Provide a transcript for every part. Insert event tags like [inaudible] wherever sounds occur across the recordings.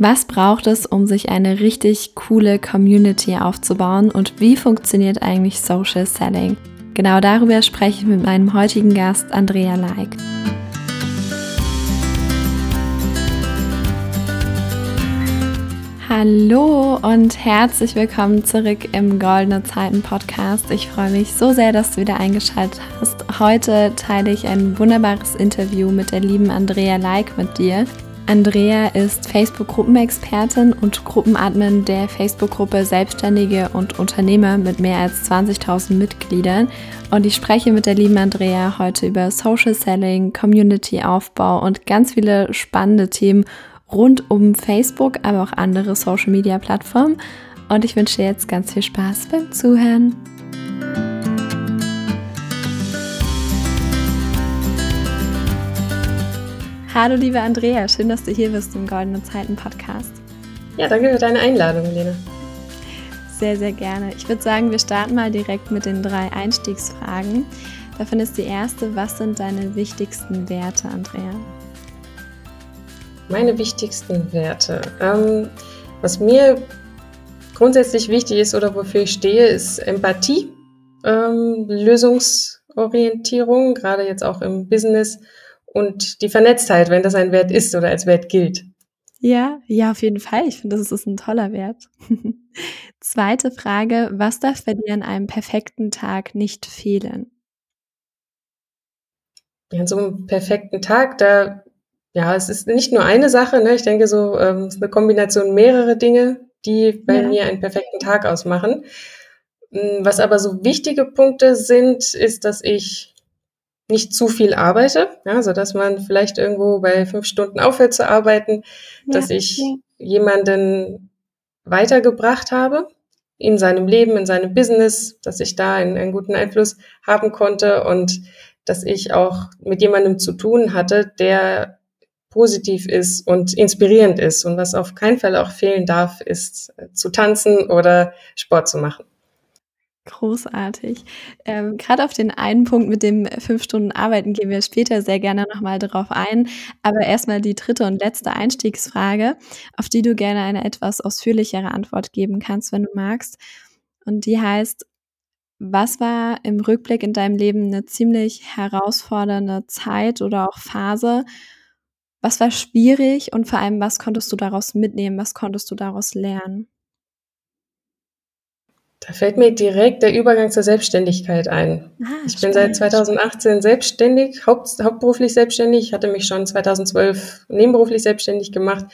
Was braucht es, um sich eine richtig coole Community aufzubauen und wie funktioniert eigentlich Social Selling? Genau darüber spreche ich mit meinem heutigen Gast Andrea Like. Hallo und herzlich willkommen zurück im Goldene Zeiten Podcast. Ich freue mich so sehr, dass du wieder eingeschaltet hast. Heute teile ich ein wunderbares Interview mit der lieben Andrea Like mit dir. Andrea ist Facebook-Gruppenexpertin und Gruppenadmin der Facebook-Gruppe Selbstständige und Unternehmer mit mehr als 20.000 Mitgliedern. Und ich spreche mit der lieben Andrea heute über Social Selling, Community-Aufbau und ganz viele spannende Themen rund um Facebook, aber auch andere Social-Media-Plattformen. Und ich wünsche dir jetzt ganz viel Spaß beim Zuhören. Hallo, liebe Andrea, schön, dass du hier bist im Goldenen Zeiten Podcast. Ja, danke für deine Einladung, Lena. Sehr, sehr gerne. Ich würde sagen, wir starten mal direkt mit den drei Einstiegsfragen. Davon ist die erste, was sind deine wichtigsten Werte, Andrea? Meine wichtigsten Werte. Ähm, was mir grundsätzlich wichtig ist oder wofür ich stehe, ist Empathie, ähm, Lösungsorientierung, gerade jetzt auch im Business und die Vernetztheit, wenn das ein Wert ist oder als Wert gilt. Ja, ja, auf jeden Fall. Ich finde, das ist ein toller Wert. [laughs] Zweite Frage, was darf bei dir an einem perfekten Tag nicht fehlen? Ja, an so einem perfekten Tag, da, ja, es ist nicht nur eine Sache, ne? Ich denke so, ähm, es ist eine Kombination mehrerer Dinge, die bei ja. mir einen perfekten Tag ausmachen. Hm, was aber so wichtige Punkte sind, ist, dass ich nicht zu viel arbeite, ja, so dass man vielleicht irgendwo bei fünf Stunden aufhört zu arbeiten, ja, dass ich ja. jemanden weitergebracht habe in seinem Leben, in seinem Business, dass ich da einen, einen guten Einfluss haben konnte und dass ich auch mit jemandem zu tun hatte, der positiv ist und inspirierend ist. Und was auf keinen Fall auch fehlen darf, ist zu tanzen oder Sport zu machen. Großartig. Ähm, Gerade auf den einen Punkt mit dem fünf Stunden Arbeiten gehen wir später sehr gerne nochmal darauf ein. Aber erstmal die dritte und letzte Einstiegsfrage, auf die du gerne eine etwas ausführlichere Antwort geben kannst, wenn du magst. Und die heißt, was war im Rückblick in deinem Leben eine ziemlich herausfordernde Zeit oder auch Phase? Was war schwierig und vor allem, was konntest du daraus mitnehmen? Was konntest du daraus lernen? Da fällt mir direkt der Übergang zur Selbstständigkeit ein. Ah, ich bin seit 2018 selbstständig, haupt, hauptberuflich selbstständig. Ich hatte mich schon 2012 nebenberuflich selbstständig gemacht.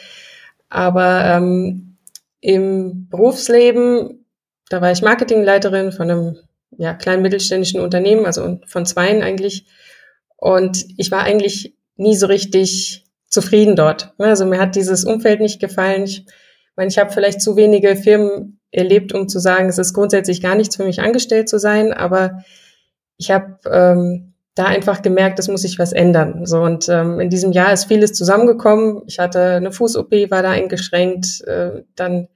Aber ähm, im Berufsleben, da war ich Marketingleiterin von einem ja, kleinen mittelständischen Unternehmen, also von zweien eigentlich. Und ich war eigentlich nie so richtig zufrieden dort. Also mir hat dieses Umfeld nicht gefallen. Ich meine, ich habe vielleicht zu wenige Firmen erlebt, um zu sagen, es ist grundsätzlich gar nichts für mich angestellt zu sein, aber ich habe ähm, da einfach gemerkt, es muss sich was ändern. So und ähm, in diesem Jahr ist vieles zusammengekommen. Ich hatte eine Fuß-OP, war da eingeschränkt. Äh, dann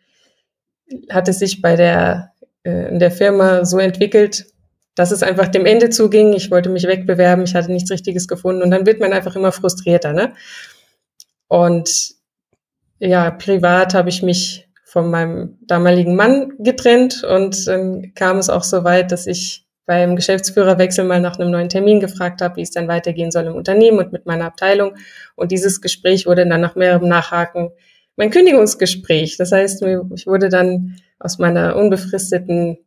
hat es sich bei der äh, in der Firma so entwickelt, dass es einfach dem Ende zuging. Ich wollte mich wegbewerben, ich hatte nichts Richtiges gefunden und dann wird man einfach immer frustrierter, ne? Und ja, privat habe ich mich von meinem damaligen Mann getrennt und dann kam es auch so weit, dass ich beim Geschäftsführerwechsel mal nach einem neuen Termin gefragt habe, wie es dann weitergehen soll im Unternehmen und mit meiner Abteilung. Und dieses Gespräch wurde dann nach mehrerem Nachhaken mein Kündigungsgespräch. Das heißt, ich wurde dann aus meiner unbefristeten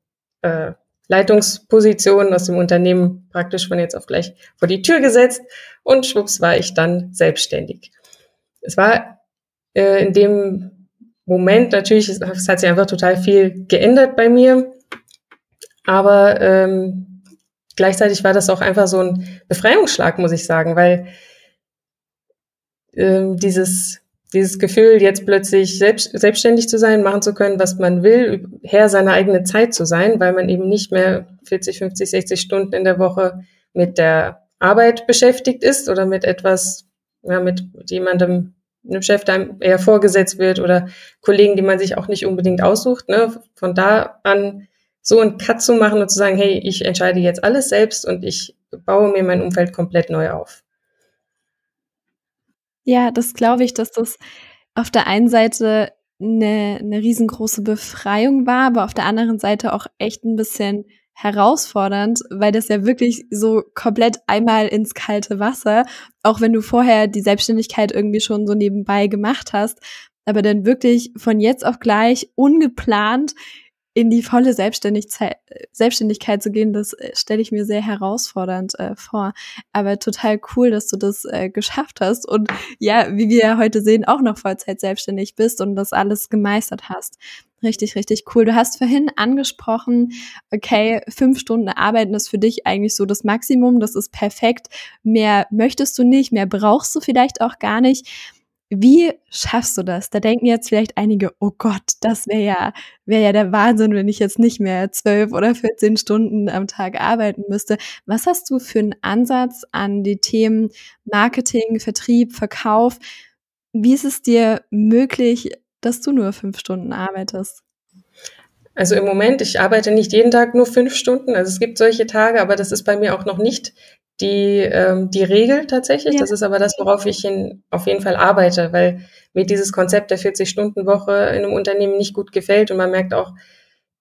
äh, Leitungsposition aus dem Unternehmen praktisch von jetzt auf gleich vor die Tür gesetzt und schwupps war ich dann selbstständig. Es war äh, in dem Moment natürlich, es hat sich einfach total viel geändert bei mir. Aber ähm, gleichzeitig war das auch einfach so ein Befreiungsschlag, muss ich sagen, weil ähm, dieses, dieses Gefühl, jetzt plötzlich selbst, selbstständig zu sein, machen zu können, was man will, Herr seiner eigenen Zeit zu sein, weil man eben nicht mehr 40, 50, 60 Stunden in der Woche mit der Arbeit beschäftigt ist oder mit etwas, ja, mit jemandem einem Chef dann eher vorgesetzt wird oder Kollegen, die man sich auch nicht unbedingt aussucht. Ne? Von da an so einen Cut zu machen und zu sagen, hey, ich entscheide jetzt alles selbst und ich baue mir mein Umfeld komplett neu auf. Ja, das glaube ich, dass das auf der einen Seite eine, eine riesengroße Befreiung war, aber auf der anderen Seite auch echt ein bisschen herausfordernd, weil das ja wirklich so komplett einmal ins kalte Wasser, auch wenn du vorher die Selbstständigkeit irgendwie schon so nebenbei gemacht hast, aber dann wirklich von jetzt auf gleich ungeplant in die volle Selbstständigkeit, zu gehen, das äh, stelle ich mir sehr herausfordernd äh, vor. Aber total cool, dass du das äh, geschafft hast und ja, wie wir heute sehen, auch noch Vollzeit selbstständig bist und das alles gemeistert hast. Richtig, richtig cool. Du hast vorhin angesprochen, okay, fünf Stunden arbeiten ist für dich eigentlich so das Maximum, das ist perfekt. Mehr möchtest du nicht, mehr brauchst du vielleicht auch gar nicht. Wie schaffst du das? Da denken jetzt vielleicht einige, oh Gott, das wäre ja, wäre ja der Wahnsinn, wenn ich jetzt nicht mehr zwölf oder 14 Stunden am Tag arbeiten müsste. Was hast du für einen Ansatz an die Themen Marketing, Vertrieb, Verkauf? Wie ist es dir möglich, dass du nur fünf Stunden arbeitest? Also im Moment, ich arbeite nicht jeden Tag nur fünf Stunden. Also es gibt solche Tage, aber das ist bei mir auch noch nicht die, ähm, die Regel tatsächlich. Ja. Das ist aber das, worauf ich hin, auf jeden Fall arbeite, weil mir dieses Konzept der 40-Stunden-Woche in einem Unternehmen nicht gut gefällt und man merkt auch,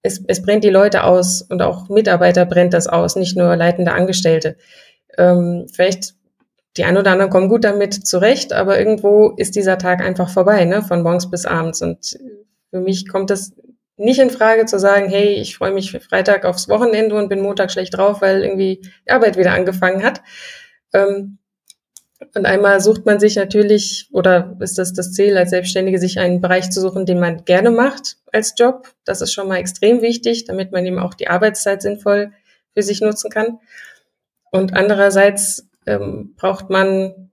es, es brennt die Leute aus und auch Mitarbeiter brennt das aus, nicht nur leitende Angestellte. Ähm, vielleicht die ein oder anderen kommen gut damit zurecht, aber irgendwo ist dieser Tag einfach vorbei, ne, von morgens bis abends. Und für mich kommt das nicht in Frage zu sagen, hey, ich freue mich Freitag aufs Wochenende und bin Montag schlecht drauf, weil irgendwie die Arbeit wieder angefangen hat. Ähm, und einmal sucht man sich natürlich, oder ist das das Ziel als Selbstständige, sich einen Bereich zu suchen, den man gerne macht als Job. Das ist schon mal extrem wichtig, damit man eben auch die Arbeitszeit sinnvoll für sich nutzen kann. Und andererseits ähm, braucht man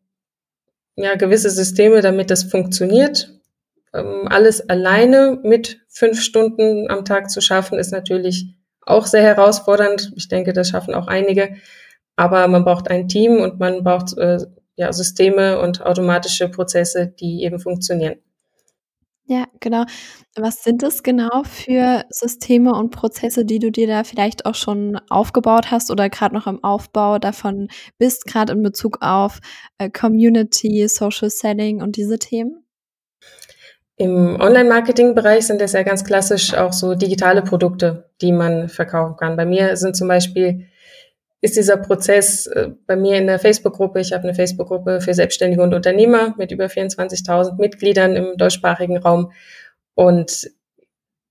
ja gewisse Systeme, damit das funktioniert alles alleine mit fünf Stunden am Tag zu schaffen, ist natürlich auch sehr herausfordernd. Ich denke, das schaffen auch einige. Aber man braucht ein Team und man braucht äh, ja, Systeme und automatische Prozesse, die eben funktionieren. Ja, genau. Was sind es genau für Systeme und Prozesse, die du dir da vielleicht auch schon aufgebaut hast oder gerade noch im Aufbau davon bist, gerade in Bezug auf äh, Community, Social Selling und diese Themen? Im Online-Marketing-Bereich sind es ja ganz klassisch auch so digitale Produkte, die man verkaufen kann. Bei mir sind zum Beispiel, ist dieser Prozess äh, bei mir in der Facebook-Gruppe, ich habe eine Facebook-Gruppe für Selbstständige und Unternehmer mit über 24.000 Mitgliedern im deutschsprachigen Raum. Und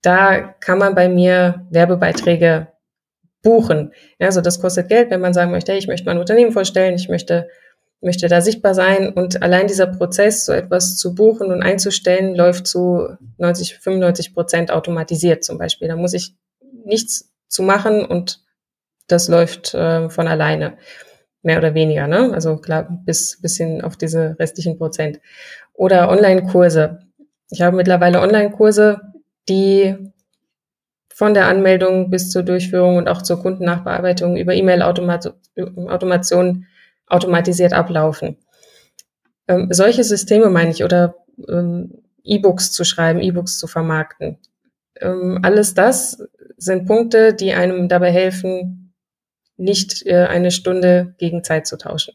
da kann man bei mir Werbebeiträge buchen. Also das kostet Geld, wenn man sagen möchte, hey, ich möchte mein Unternehmen vorstellen, ich möchte möchte da sichtbar sein und allein dieser Prozess, so etwas zu buchen und einzustellen, läuft zu 90, 95 Prozent automatisiert zum Beispiel. Da muss ich nichts zu machen und das läuft äh, von alleine, mehr oder weniger, ne? Also klar, bis, bis hin auf diese restlichen Prozent. Oder Online-Kurse. Ich habe mittlerweile Online-Kurse, die von der Anmeldung bis zur Durchführung und auch zur Kundennachbearbeitung über E-Mail-Automation automatisiert ablaufen. Ähm, solche Systeme meine ich oder ähm, E-Books zu schreiben, E-Books zu vermarkten. Ähm, alles das sind Punkte, die einem dabei helfen, nicht äh, eine Stunde gegen Zeit zu tauschen.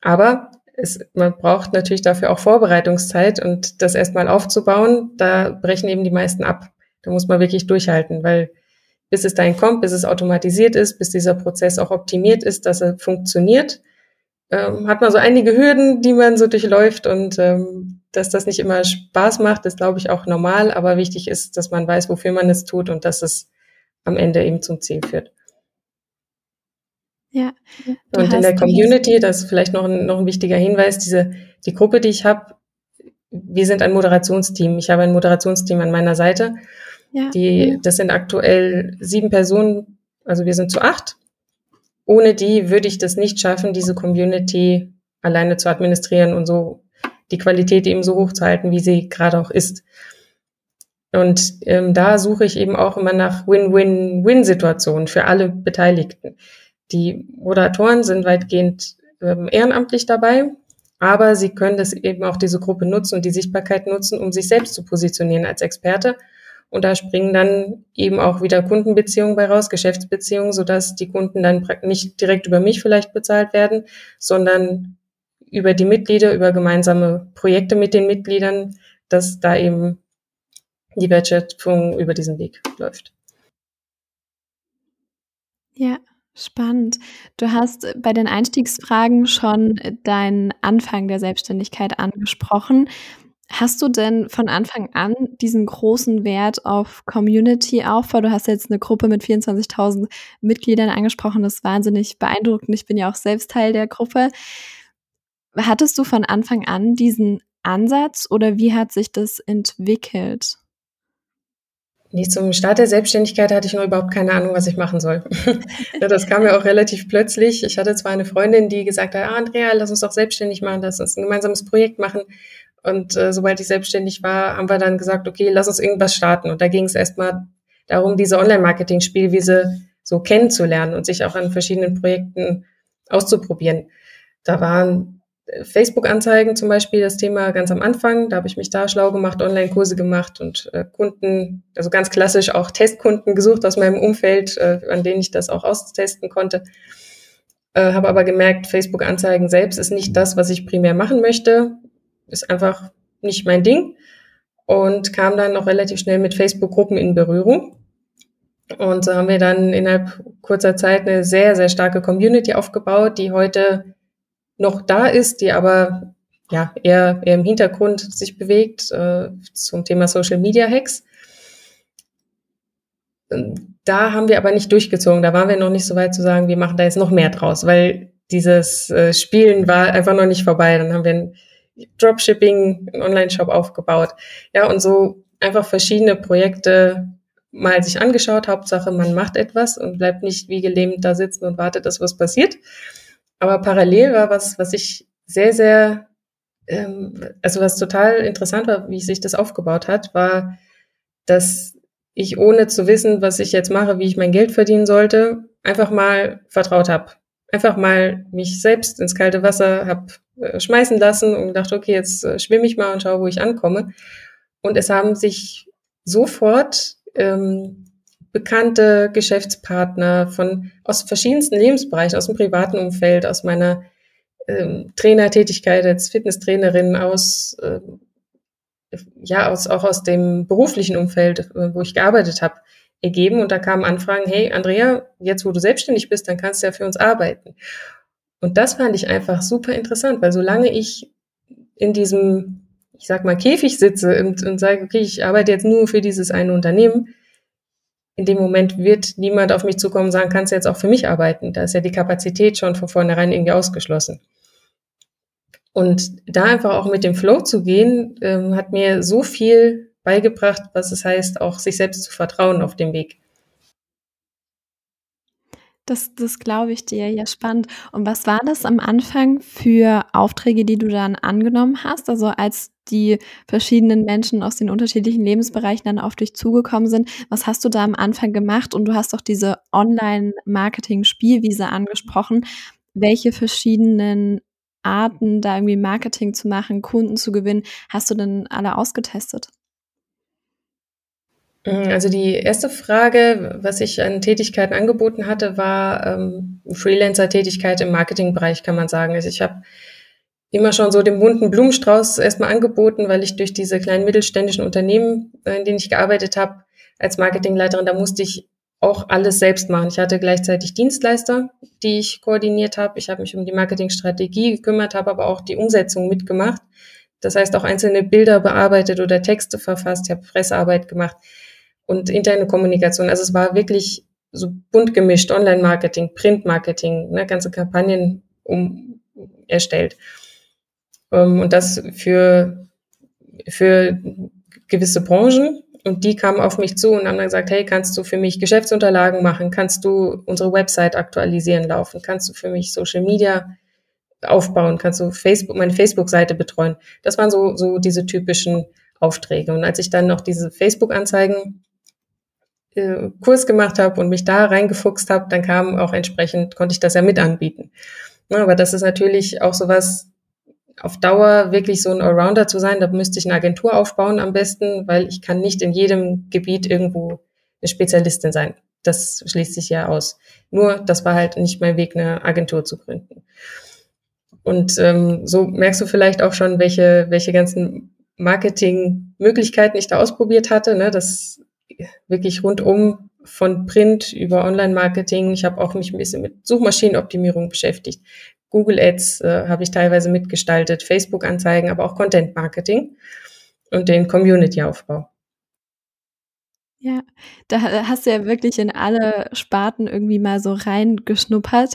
Aber es, man braucht natürlich dafür auch Vorbereitungszeit und das erstmal aufzubauen, da brechen eben die meisten ab. Da muss man wirklich durchhalten, weil bis es dahin kommt, bis es automatisiert ist, bis dieser Prozess auch optimiert ist, dass er funktioniert, ähm, hat man so einige Hürden, die man so durchläuft und ähm, dass das nicht immer Spaß macht, ist glaube ich auch normal, aber wichtig ist, dass man weiß, wofür man es tut und dass es am Ende eben zum Ziel führt. Ja. Und in der Community, das ist vielleicht noch ein, noch ein wichtiger Hinweis, diese, die Gruppe, die ich habe, wir sind ein Moderationsteam. Ich habe ein Moderationsteam an meiner Seite ja. Die, das sind aktuell sieben Personen, also wir sind zu acht. Ohne die würde ich das nicht schaffen, diese Community alleine zu administrieren und so die Qualität eben so hoch zu halten, wie sie gerade auch ist. Und ähm, da suche ich eben auch immer nach Win-Win-Win-Situationen für alle Beteiligten. Die Moderatoren sind weitgehend ähm, ehrenamtlich dabei, aber sie können das eben auch diese Gruppe nutzen und die Sichtbarkeit nutzen, um sich selbst zu positionieren als Experte und da springen dann eben auch wieder Kundenbeziehungen bei raus, Geschäftsbeziehungen, sodass die Kunden dann nicht direkt über mich vielleicht bezahlt werden, sondern über die Mitglieder, über gemeinsame Projekte mit den Mitgliedern, dass da eben die Wertschöpfung über diesen Weg läuft. Ja, spannend. Du hast bei den Einstiegsfragen schon deinen Anfang der Selbstständigkeit angesprochen. Hast du denn von Anfang an diesen großen Wert auf Community-Aufbau? Du hast jetzt eine Gruppe mit 24.000 Mitgliedern angesprochen. Das ist wahnsinnig beeindruckend. Ich bin ja auch selbst Teil der Gruppe. Hattest du von Anfang an diesen Ansatz oder wie hat sich das entwickelt? Nee, zum Start der Selbstständigkeit hatte ich noch überhaupt keine Ahnung, was ich machen soll. [laughs] das kam ja auch relativ plötzlich. Ich hatte zwar eine Freundin, die gesagt hat, ah, Andrea, lass uns doch selbstständig machen, lass uns ein gemeinsames Projekt machen. Und äh, sobald ich selbstständig war, haben wir dann gesagt, okay, lass uns irgendwas starten. Und da ging es erstmal darum, diese Online-Marketing-Spielwiese so kennenzulernen und sich auch an verschiedenen Projekten auszuprobieren. Da waren Facebook-Anzeigen zum Beispiel das Thema ganz am Anfang. Da habe ich mich da schlau gemacht, Online-Kurse gemacht und äh, Kunden, also ganz klassisch auch Testkunden gesucht aus meinem Umfeld, äh, an denen ich das auch austesten konnte. Äh, habe aber gemerkt, Facebook-Anzeigen selbst ist nicht das, was ich primär machen möchte. Ist einfach nicht mein Ding. Und kam dann noch relativ schnell mit Facebook-Gruppen in Berührung. Und so haben wir dann innerhalb kurzer Zeit eine sehr, sehr starke Community aufgebaut, die heute noch da ist, die aber ja eher, eher im Hintergrund sich bewegt äh, zum Thema Social Media Hacks. Da haben wir aber nicht durchgezogen. Da waren wir noch nicht so weit zu sagen, wir machen da jetzt noch mehr draus, weil dieses äh, Spielen war einfach noch nicht vorbei. Dann haben wir ein Dropshipping, einen Online-Shop aufgebaut. Ja, und so einfach verschiedene Projekte mal sich angeschaut. Hauptsache, man macht etwas und bleibt nicht wie gelähmt da sitzen und wartet, dass was passiert. Aber parallel war was, was ich sehr, sehr, ähm, also was total interessant war, wie sich das aufgebaut hat, war, dass ich ohne zu wissen, was ich jetzt mache, wie ich mein Geld verdienen sollte, einfach mal vertraut habe. Einfach mal mich selbst ins kalte Wasser habe äh, schmeißen lassen und gedacht, okay, jetzt äh, schwimme ich mal und schaue, wo ich ankomme. Und es haben sich sofort ähm, bekannte Geschäftspartner von aus verschiedensten Lebensbereichen, aus dem privaten Umfeld, aus meiner ähm, Trainertätigkeit als Fitnesstrainerin, aus äh, ja aus auch aus dem beruflichen Umfeld, äh, wo ich gearbeitet habe, ergeben. Und da kamen Anfragen: Hey, Andrea, jetzt wo du selbstständig bist, dann kannst du ja für uns arbeiten. Und das fand ich einfach super interessant, weil solange ich in diesem, ich sag mal, Käfig sitze und, und sage, okay, ich arbeite jetzt nur für dieses eine Unternehmen, in dem Moment wird niemand auf mich zukommen und sagen, kannst du jetzt auch für mich arbeiten. Da ist ja die Kapazität schon von vornherein irgendwie ausgeschlossen. Und da einfach auch mit dem Flow zu gehen, ähm, hat mir so viel beigebracht, was es heißt, auch sich selbst zu vertrauen auf dem Weg. Das, das glaube ich dir, ja spannend. Und was war das am Anfang für Aufträge, die du dann angenommen hast? Also als die verschiedenen Menschen aus den unterschiedlichen Lebensbereichen dann auf dich zugekommen sind. Was hast du da am Anfang gemacht? Und du hast auch diese Online-Marketing-Spielwiese angesprochen. Welche verschiedenen Arten, da irgendwie Marketing zu machen, Kunden zu gewinnen, hast du denn alle ausgetestet? Mm, also die erste Frage, was ich an Tätigkeiten angeboten hatte, war ähm, Freelancer-Tätigkeit im Marketingbereich, kann man sagen. Also ich habe immer schon so den bunten Blumenstrauß erstmal angeboten, weil ich durch diese kleinen mittelständischen Unternehmen, äh, in denen ich gearbeitet habe, als Marketingleiterin, da musste ich auch alles selbst machen. Ich hatte gleichzeitig Dienstleister, die ich koordiniert habe. Ich habe mich um die Marketingstrategie gekümmert, habe aber auch die Umsetzung mitgemacht. Das heißt auch einzelne Bilder bearbeitet oder Texte verfasst, ich habe Pressearbeit gemacht und interne Kommunikation. Also es war wirklich so bunt gemischt, Online-Marketing, Print-Marketing, ne, ganze Kampagnen um, erstellt. Um, ähm, und das für, für gewisse Branchen. Und die kamen auf mich zu und haben dann gesagt, hey, kannst du für mich Geschäftsunterlagen machen? Kannst du unsere Website aktualisieren laufen? Kannst du für mich Social Media aufbauen? Kannst du Facebook, meine Facebook-Seite betreuen? Das waren so, so diese typischen Aufträge. Und als ich dann noch diese Facebook-Anzeigen äh, Kurs gemacht habe und mich da reingefuchst habe, dann kam auch entsprechend, konnte ich das ja mit anbieten. Aber das ist natürlich auch sowas, auf Dauer wirklich so ein Allrounder zu sein, da müsste ich eine Agentur aufbauen am besten, weil ich kann nicht in jedem Gebiet irgendwo eine Spezialistin sein. Das schließt sich ja aus. Nur, das war halt nicht mein Weg, eine Agentur zu gründen. Und ähm, so merkst du vielleicht auch schon, welche, welche ganzen Marketingmöglichkeiten ich da ausprobiert hatte. Ne? Das wirklich rundum von Print über Online-Marketing. Ich habe auch mich ein bisschen mit Suchmaschinenoptimierung beschäftigt. Google Ads äh, habe ich teilweise mitgestaltet, Facebook-Anzeigen, aber auch Content-Marketing und den Community-Aufbau. Ja, da hast du ja wirklich in alle Sparten irgendwie mal so reingeschnuppert.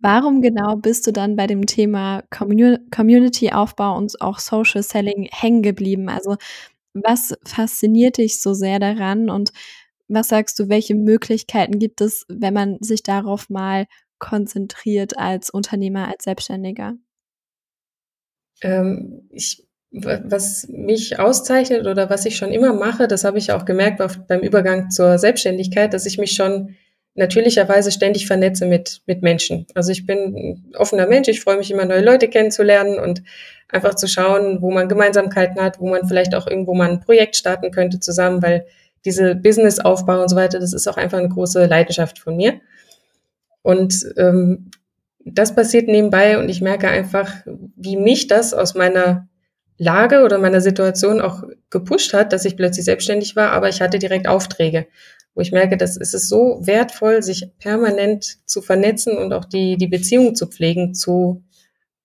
Warum genau bist du dann bei dem Thema Community-Aufbau und auch Social Selling hängen geblieben? Also was fasziniert dich so sehr daran und was sagst du, welche Möglichkeiten gibt es, wenn man sich darauf mal konzentriert als Unternehmer, als Selbstständiger? Ähm, ich, was mich auszeichnet oder was ich schon immer mache, das habe ich auch gemerkt beim Übergang zur Selbstständigkeit, dass ich mich schon natürlicherweise ständig vernetze mit, mit Menschen. Also ich bin ein offener Mensch, ich freue mich immer, neue Leute kennenzulernen und einfach zu schauen, wo man Gemeinsamkeiten hat, wo man vielleicht auch irgendwo mal ein Projekt starten könnte zusammen, weil diese Business-Aufbau und so weiter, das ist auch einfach eine große Leidenschaft von mir. Und ähm, das passiert nebenbei und ich merke einfach, wie mich das aus meiner Lage oder meiner Situation auch gepusht hat, dass ich plötzlich selbstständig war, aber ich hatte direkt Aufträge, wo ich merke, dass es ist so wertvoll, sich permanent zu vernetzen und auch die, die Beziehung zu pflegen zu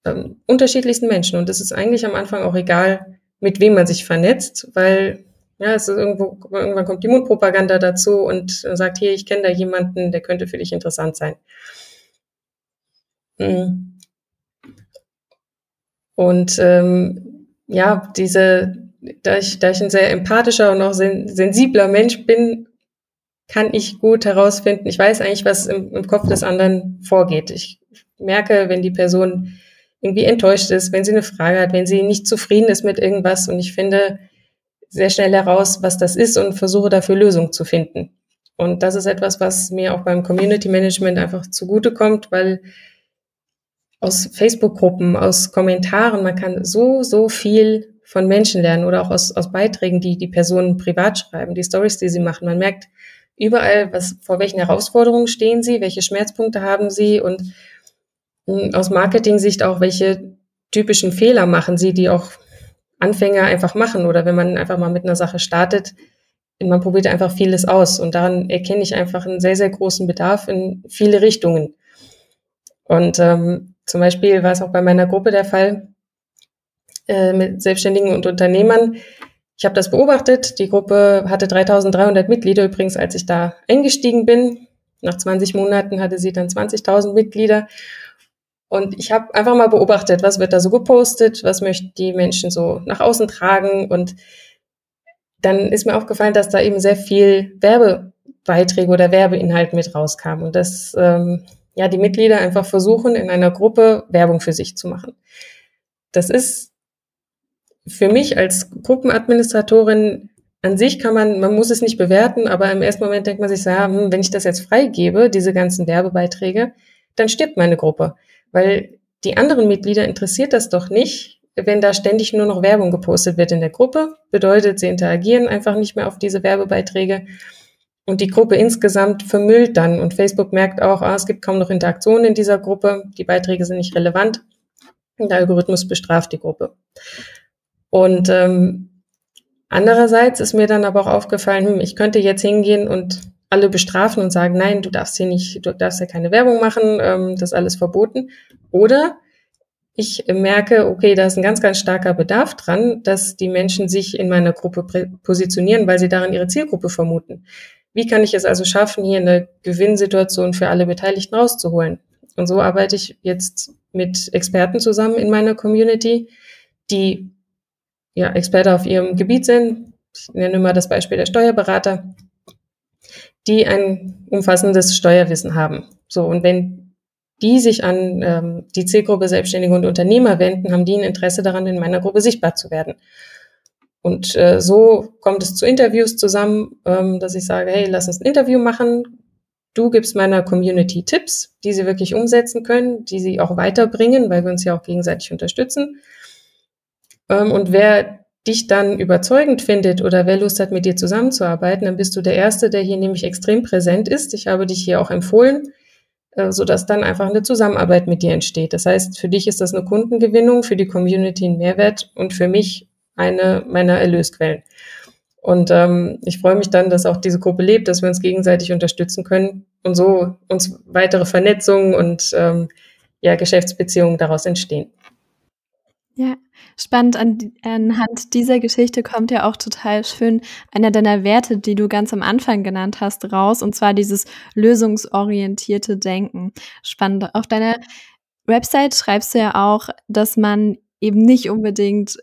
ähm, unterschiedlichsten Menschen. Und das ist eigentlich am Anfang auch egal, mit wem man sich vernetzt, weil ja, es ist irgendwo, irgendwann kommt die Mundpropaganda dazu und sagt, hier, ich kenne da jemanden, der könnte für dich interessant sein. Mhm. Und ähm, ja, diese, da ich, da ich ein sehr empathischer und auch sen sensibler Mensch bin, kann ich gut herausfinden, ich weiß eigentlich, was im, im Kopf des anderen vorgeht. Ich merke, wenn die Person irgendwie enttäuscht ist, wenn sie eine Frage hat, wenn sie nicht zufrieden ist mit irgendwas. Und ich finde sehr schnell heraus, was das ist und versuche dafür Lösungen zu finden. Und das ist etwas, was mir auch beim Community Management einfach zugutekommt, weil aus Facebook-Gruppen, aus Kommentaren, man kann so, so viel von Menschen lernen oder auch aus, aus Beiträgen, die die Personen privat schreiben, die Stories, die sie machen. Man merkt überall, was, vor welchen Herausforderungen stehen sie, welche Schmerzpunkte haben sie und aus Marketing-Sicht auch, welche typischen Fehler machen sie, die auch Anfänger einfach machen oder wenn man einfach mal mit einer Sache startet, man probiert einfach vieles aus und daran erkenne ich einfach einen sehr, sehr großen Bedarf in viele Richtungen. Und ähm, zum Beispiel war es auch bei meiner Gruppe der Fall äh, mit Selbstständigen und Unternehmern. Ich habe das beobachtet. Die Gruppe hatte 3300 Mitglieder übrigens, als ich da eingestiegen bin. Nach 20 Monaten hatte sie dann 20.000 Mitglieder. Und ich habe einfach mal beobachtet, was wird da so gepostet, was möchten die Menschen so nach außen tragen. Und dann ist mir aufgefallen, dass da eben sehr viel Werbebeiträge oder Werbeinhalt mit rauskam. Und dass ähm, ja die Mitglieder einfach versuchen, in einer Gruppe Werbung für sich zu machen. Das ist für mich als Gruppenadministratorin an sich kann man, man muss es nicht bewerten, aber im ersten Moment denkt man sich ja, hm, wenn ich das jetzt freigebe, diese ganzen Werbebeiträge, dann stirbt meine Gruppe. Weil die anderen Mitglieder interessiert das doch nicht, wenn da ständig nur noch Werbung gepostet wird in der Gruppe. Bedeutet, sie interagieren einfach nicht mehr auf diese Werbebeiträge. Und die Gruppe insgesamt vermüllt dann. Und Facebook merkt auch, ah, es gibt kaum noch Interaktionen in dieser Gruppe. Die Beiträge sind nicht relevant. Der Algorithmus bestraft die Gruppe. Und ähm, andererseits ist mir dann aber auch aufgefallen, hm, ich könnte jetzt hingehen und alle bestrafen und sagen, nein, du darfst hier nicht, du darfst ja keine Werbung machen, ähm, das ist alles verboten. Oder ich merke, okay, da ist ein ganz, ganz starker Bedarf dran, dass die Menschen sich in meiner Gruppe positionieren, weil sie darin ihre Zielgruppe vermuten. Wie kann ich es also schaffen, hier eine Gewinnsituation für alle Beteiligten rauszuholen? Und so arbeite ich jetzt mit Experten zusammen in meiner Community, die ja Experte auf ihrem Gebiet sind. Ich nenne mal das Beispiel der Steuerberater, die ein umfassendes Steuerwissen haben. So, und wenn die sich an ähm, die Zielgruppe Selbstständige und Unternehmer wenden, haben die ein Interesse daran, in meiner Gruppe sichtbar zu werden. Und äh, so kommt es zu Interviews zusammen, ähm, dass ich sage, hey, lass uns ein Interview machen. Du gibst meiner Community Tipps, die sie wirklich umsetzen können, die sie auch weiterbringen, weil wir uns ja auch gegenseitig unterstützen. Ähm, und wer dich dann überzeugend findet oder wer Lust hat, mit dir zusammenzuarbeiten, dann bist du der Erste, der hier nämlich extrem präsent ist. Ich habe dich hier auch empfohlen. äh, sodass dann einfach eine Zusammenarbeit mit dir entsteht. Das heißt, für dich ist das eine Kundengewinnung, für die Community ein Mehrwert und für mich eine meiner Erlösquellen. Und ähm, ich freue mich dann, dass auch diese Gruppe lebt, dass wir uns gegenseitig unterstützen können und so uns weitere Vernetzungen und ähm, ja, Geschäftsbeziehungen daraus entstehen. Ja, spannend. An, anhand dieser Geschichte kommt ja auch total schön einer deiner Werte, die du ganz am Anfang genannt hast, raus, und zwar dieses lösungsorientierte Denken. Spannend. Auf deiner Website schreibst du ja auch, dass man eben nicht unbedingt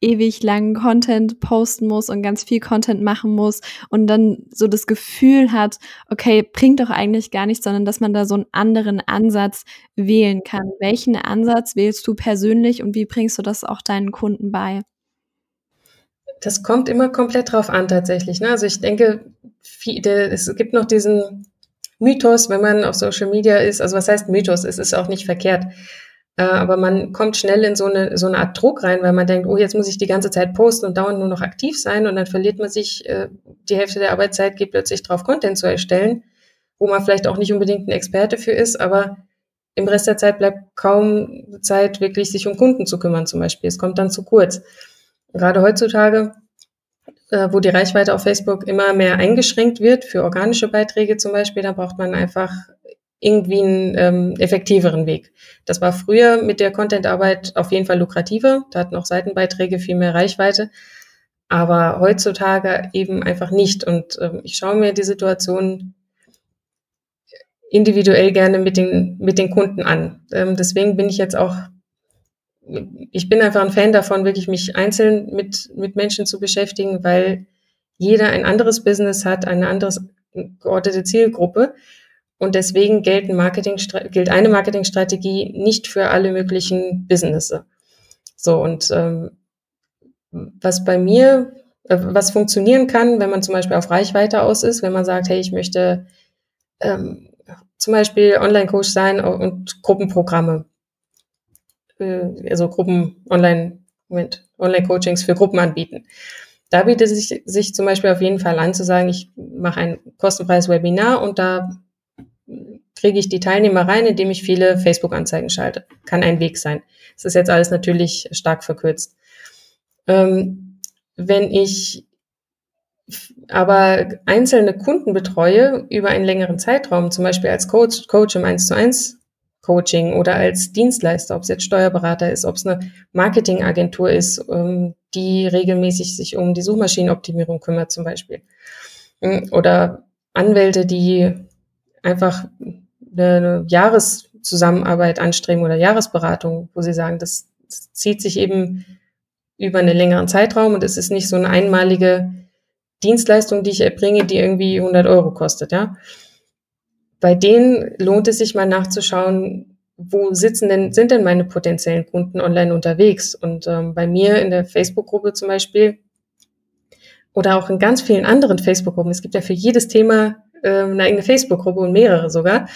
ewig langen Content posten muss und ganz viel Content machen muss und dann so das Gefühl hat, okay, bringt doch eigentlich gar nichts, sondern dass man da so einen anderen Ansatz wählen kann. Welchen Ansatz wählst du persönlich und wie bringst du das auch deinen Kunden bei? Das kommt immer komplett drauf an tatsächlich. Ne? Also ich denke, es gibt noch diesen Mythos, wenn man auf Social Media ist. Also was heißt Mythos? Es ist auch nicht verkehrt aber man kommt schnell in so eine, so eine Art Druck rein, weil man denkt, oh, jetzt muss ich die ganze Zeit posten und dauernd nur noch aktiv sein und dann verliert man sich, äh, die Hälfte der Arbeitszeit geht plötzlich drauf, Content zu erstellen, wo man vielleicht auch nicht unbedingt ein Experte für ist, aber im Rest der Zeit bleibt kaum Zeit, wirklich sich um Kunden zu kümmern zum Beispiel. Es kommt dann zu kurz. Gerade heutzutage, äh, wo die Reichweite auf Facebook immer mehr eingeschränkt wird, für organische Beiträge zum Beispiel, da braucht man einfach irgendwie einen ähm, effektiveren Weg. Das war früher mit der Content-Arbeit auf jeden Fall lukrativer. Da hatten auch Seitenbeiträge viel mehr Reichweite. Aber heutzutage eben einfach nicht. Und ähm, ich schaue mir die Situation individuell gerne mit den, mit den Kunden an. Ähm, deswegen bin ich jetzt auch, ich bin einfach ein Fan davon, wirklich mich einzeln mit, mit Menschen zu beschäftigen, weil jeder ein anderes Business hat, eine andere geordnete Zielgruppe. Und deswegen gelten Marketing, gilt eine Marketingstrategie nicht für alle möglichen Businesses. So, und ähm, was bei mir, äh, was funktionieren kann, wenn man zum Beispiel auf Reichweite aus ist, wenn man sagt, hey, ich möchte ähm, zum Beispiel Online-Coach sein und Gruppenprogramme, äh, also Gruppen, Online, Moment, Online-Coachings für Gruppen anbieten. Da bietet es sich, sich zum Beispiel auf jeden Fall an zu sagen, ich mache ein kostenfreies Webinar und da kriege ich die Teilnehmer rein, indem ich viele Facebook-Anzeigen schalte. Kann ein Weg sein. Das ist jetzt alles natürlich stark verkürzt. Ähm, wenn ich aber einzelne Kunden betreue über einen längeren Zeitraum, zum Beispiel als Coach, Coach im 1 zu 1 Coaching oder als Dienstleister, ob es jetzt Steuerberater ist, ob es eine Marketingagentur ist, ähm, die regelmäßig sich um die Suchmaschinenoptimierung kümmert zum Beispiel. Oder Anwälte, die einfach eine Jahreszusammenarbeit anstreben oder Jahresberatung, wo sie sagen, das, zieht sich eben über einen längeren Zeitraum und es ist nicht so eine einmalige Dienstleistung, die ich erbringe, die irgendwie 100 Euro kostet, ja. Bei denen lohnt es sich mal nachzuschauen, wo sitzen denn, sind denn meine potenziellen Kunden online unterwegs? Und ähm, bei mir in der Facebook-Gruppe zum Beispiel oder auch in ganz vielen anderen Facebook-Gruppen, es gibt ja für jedes Thema äh, eine eigene Facebook-Gruppe und mehrere sogar.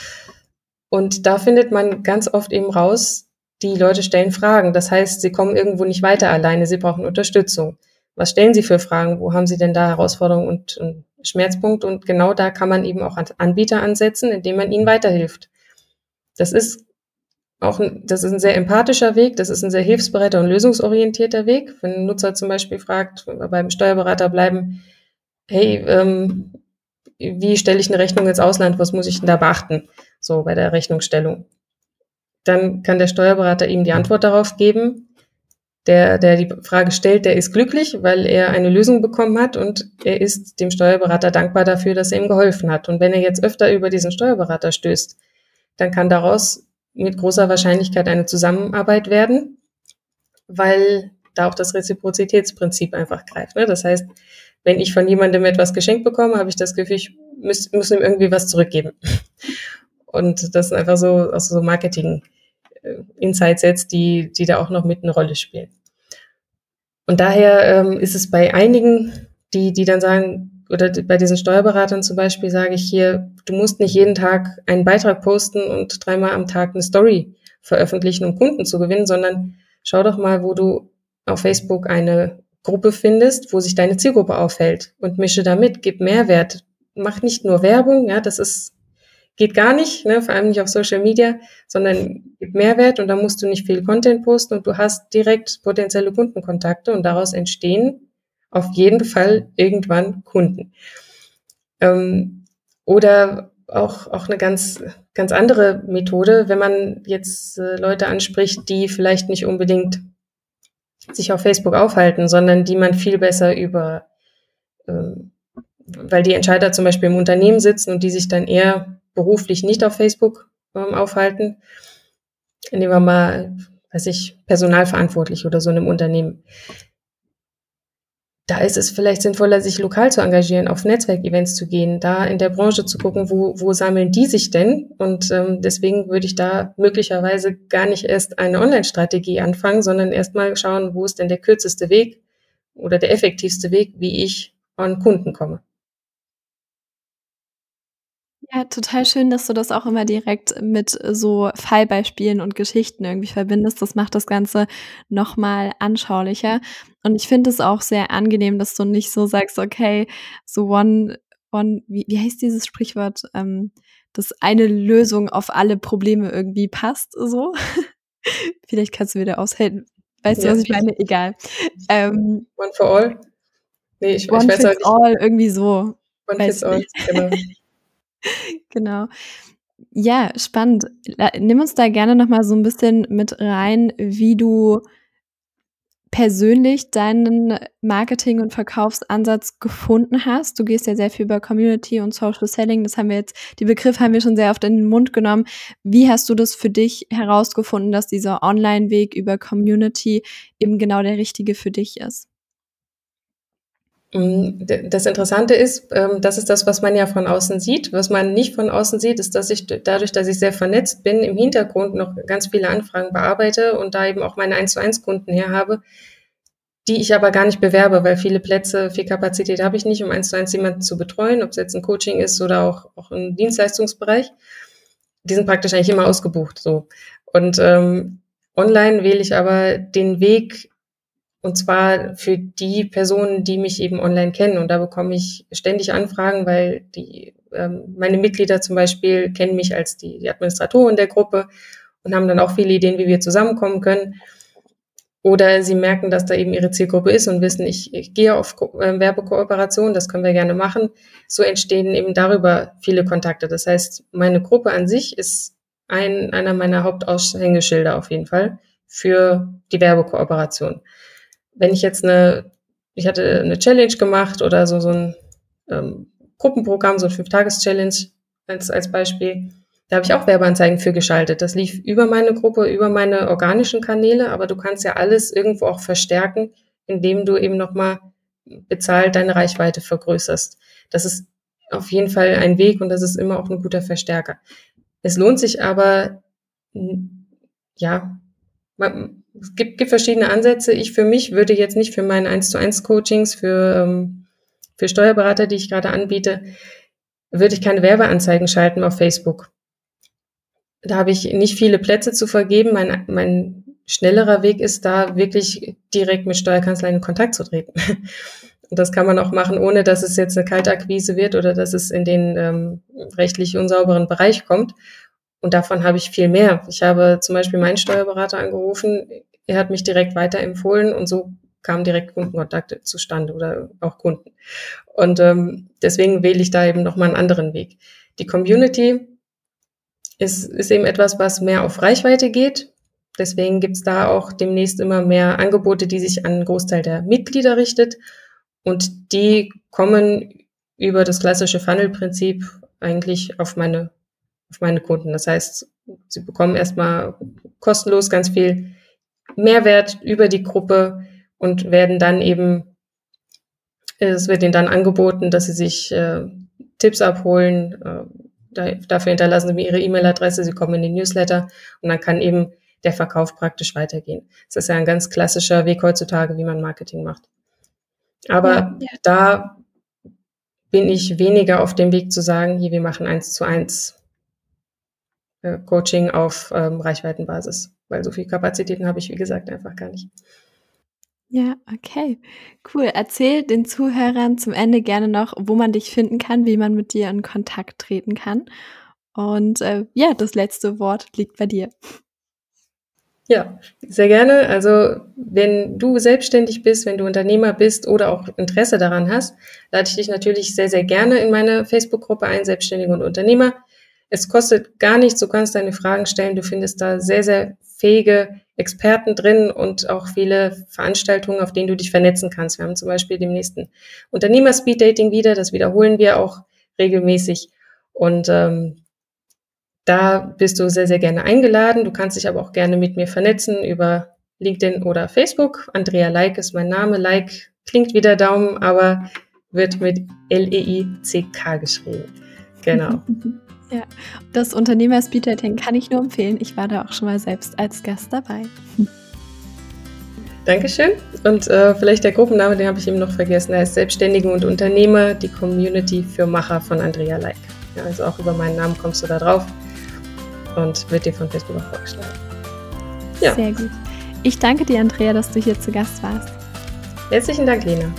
Und da findet man ganz oft eben raus, die Leute stellen Fragen. Das heißt, sie kommen irgendwo nicht weiter alleine, sie brauchen Unterstützung. Was stellen sie für Fragen? Wo haben sie denn da Herausforderungen und, und Schmerzpunkte? Und genau da kann man eben auch Anbieter ansetzen, indem man ihnen weiterhilft. Das ist auch ein, das ist ein sehr empathischer Weg, das ist ein sehr hilfsbereiter und lösungsorientierter Weg. Wenn ein Nutzer zum Beispiel fragt, beim Steuerberater bleiben, hey, ähm, wie stelle ich eine Rechnung ins Ausland, was muss ich denn da beachten, so bei der Rechnungsstellung. Dann kann der Steuerberater ihm die Antwort darauf geben. Der, der die Frage stellt, der ist glücklich, weil er eine Lösung bekommen hat und er ist dem Steuerberater dankbar dafür, dass er ihm geholfen hat. Und wenn er jetzt öfter über diesen Steuerberater stößt, dann kann daraus mit großer Wahrscheinlichkeit eine Zusammenarbeit werden, weil da auch das Reziprozitätsprinzip einfach greift. Ne? Das heißt, wenn ich von jemandem etwas geschenkt bekomme, habe ich das Gefühl, ich muss, muss ihm irgendwie was zurückgeben. [laughs] Und das sind einfach so, auch so Marketing-Insights äh, die, die da auch noch mit eine Rolle spielen. Und daher ähm, ist es bei einigen, die, die dann sagen, oder bei diesen Steuerberatern zum Beispiel sage ich hier, du musst nicht jeden Tag einen Beitrag posten und dreimal am Tag eine Story veröffentlichen, um Kunden zu gewinnen, sondern schau doch mal, wo du auf Facebook eine Gruppe findest, wo sich deine Zielgruppe aufhält und mische damit, gib Mehrwert. Mach nicht nur Werbung, ja, das ist geht gar nicht, ne, vor allem nicht auf Social Media, sondern gibt Mehrwert und da musst du nicht viel Content posten und du hast direkt potenzielle Kundenkontakte und daraus entstehen auf jeden Fall irgendwann Kunden. Ähm, oder auch, auch eine ganz, ganz andere Methode, wenn man jetzt äh, Leute anspricht, die vielleicht nicht unbedingt sich auf Facebook aufhalten, sondern die man viel besser über, ähm, weil die Entscheider zum Beispiel im Unternehmen sitzen und die sich dann eher beruflich nicht auf Facebook ähm, aufhalten. Nehmen wir mal, weiß ich, personalverantwortlich oder so in einem Unternehmen da ist es vielleicht sinnvoller, sich lokal zu engagieren, auf Netzwerkevents zu gehen, da in der Branche zu gucken, wo, wo sammeln die sich denn? Und ähm, deswegen würde ich da möglicherweise gar nicht erst eine Online-Strategie anfangen, sondern erstmal schauen, wo ist denn der kürzeste Weg oder der effektivste Weg, wie ich an Kunden komme. Ja, total schön, dass du das auch immer direkt mit so Fallbeispielen und Geschichten irgendwie verbindest. Das macht das Ganze nochmal anschaulicher. Und ich finde es auch sehr angenehm, dass du nicht so sagst, okay, so one, one, wie, wie heißt dieses Sprichwort, ähm, dass eine Lösung auf alle Probleme irgendwie passt, so. [laughs] Vielleicht kannst du wieder aushelfen. Weißt ja, du, was ich meine? Egal. Ähm, one for all? Nee, ich, one ich weiß fits all, irgendwie so. One fits all, genau. [laughs] [laughs] genau. Ja, spannend. Nimm uns da gerne noch mal so ein bisschen mit rein, wie du persönlich deinen Marketing- und Verkaufsansatz gefunden hast. Du gehst ja sehr viel über Community und Social Selling. Das haben wir jetzt, die Begriffe haben wir schon sehr oft in den Mund genommen. Wie hast du das für dich herausgefunden, dass dieser Online-Weg über Community eben genau der richtige für dich ist? Mm, das Interessante ist, ähm, das ist das, was man ja von außen sieht. Was man nicht von außen sieht, ist, dass ich dadurch, dass ich sehr vernetzt bin, im Hintergrund noch ganz viele Anfragen bearbeite und da eben auch meine 1 zu 1 Kunden her habe, die ich aber gar nicht bewerbe, weil viele Plätze, viel Kapazität habe ich nicht, um 1 zu 1 jemanden zu betreuen, ob es jetzt ein Coaching ist oder auch, auch im Dienstleistungsbereich. Die sind praktisch eigentlich immer ausgebucht, so. Und ähm, online wähle ich aber den Weg, und zwar für die Personen, die mich eben online kennen. Und da bekomme ich ständig Anfragen, weil die, ähm, meine Mitglieder zum Beispiel kennen mich als die, die Administratorin der Gruppe und haben dann auch viele Ideen, wie wir zusammenkommen können. Oder sie merken, dass da eben ihre Zielgruppe ist und wissen, ich, ich gehe auf Ko äh, Werbekooperation, das können wir gerne machen. So entstehen eben darüber viele Kontakte. Das heißt, meine Gruppe an sich ist ein, einer meiner Hauptaushängeschilder auf jeden Fall für die Werbekooperation wenn ich jetzt eine, ich hatte eine Challenge gemacht oder so, so ein ähm, Gruppenprogramm, so ein Fünf-Tages-Challenge als, als Beispiel, da habe ich auch Werbeanzeigen für geschaltet. Das lief über meine Gruppe, über meine organischen Kanäle, aber du kannst ja alles irgendwo auch verstärken, indem du eben nochmal bezahlt deine Reichweite vergrößerst. Das ist auf jeden Fall ein Weg und das ist immer auch ein guter Verstärker. Es lohnt sich aber, ja, es gibt, gibt verschiedene Ansätze. Ich für mich würde jetzt nicht für meine 1 zu 1 Coachings, für, ähm, für Steuerberater, die ich gerade anbiete, würde ich keine Werbeanzeigen schalten auf Facebook. Da habe ich nicht viele Plätze zu vergeben. Mein, mein schnellerer Weg ist da wirklich direkt mit Steuerkanzleien in Kontakt zu treten. [laughs] Und das kann man auch machen, ohne dass es jetzt eine Kaltakquise wird oder dass es in den ähm, rechtlich unsauberen Bereich kommt, und davon habe ich viel mehr. Ich habe zum Beispiel meinen Steuerberater angerufen, er hat mich direkt weiterempfohlen und so kamen direkt Kundenkontakte zustande oder auch Kunden. Und ähm, deswegen wähle ich da eben nochmal einen anderen Weg. Die Community ist, ist eben etwas, was mehr auf Reichweite geht. Deswegen gibt's da auch demnächst immer mehr Angebote, die sich an einen Großteil der Mitglieder richtet. Und die kommen über das klassische Funnel-Prinzip eigentlich auf meine auf meine Kunden. Das heißt, sie bekommen erstmal kostenlos ganz viel Mehrwert über die Gruppe und werden dann eben, es wird ihnen dann angeboten, dass sie sich äh, Tipps abholen. Äh, da, dafür hinterlassen sie mir ihre E-Mail-Adresse, sie kommen in den Newsletter und dann kann eben der Verkauf praktisch weitergehen. Das ist ja ein ganz klassischer Weg heutzutage, wie man Marketing macht. Aber ja, ja. da bin ich weniger auf dem Weg zu sagen, hier, wir machen eins zu eins äh, Coaching auf ähm, Reichweitenbasis, weil so viel Kapazitäten habe ich, wie gesagt, einfach gar nicht. Ja, okay. Cool. Erzähl den Zuhörern zum Ende gerne noch, wo man dich finden kann, wie man mit dir in Kontakt treten kann. Und äh, ja, das letzte Wort liegt bei dir. Ja, sehr gerne. Also wenn du selbstständig bist, wenn du Unternehmer bist oder auch Interesse daran hast, lade ich dich natürlich sehr, sehr gerne in meine Facebook-Gruppe ein, Selbstständige und Unternehmer. Es kostet gar nichts, du kannst deine Fragen stellen. Du findest da sehr, sehr fähige Experten drin und auch viele Veranstaltungen, auf denen du dich vernetzen kannst. Wir haben zum Beispiel dem nächsten Unternehmer-Speed-Dating wieder, das wiederholen wir auch regelmäßig. Und ähm, da bist du sehr, sehr gerne eingeladen. Du kannst dich aber auch gerne mit mir vernetzen über LinkedIn oder Facebook. Andrea Like ist mein Name. Like klingt wie der Daumen, aber wird mit L-E-I-C-K geschrieben. Genau. [laughs] Ja, das Unternehmer-Speed-Dating kann ich nur empfehlen. Ich war da auch schon mal selbst als Gast dabei. [laughs] Dankeschön. Und äh, vielleicht der Gruppenname, den habe ich eben noch vergessen. Er ist Selbstständige und Unternehmer, die Community für Macher von Andrea Like. Ja, also auch über meinen Namen kommst du da drauf und wird dir von Facebook auch vorgeschlagen. Ja. Sehr gut. Ich danke dir, Andrea, dass du hier zu Gast warst. Herzlichen Dank, Lena.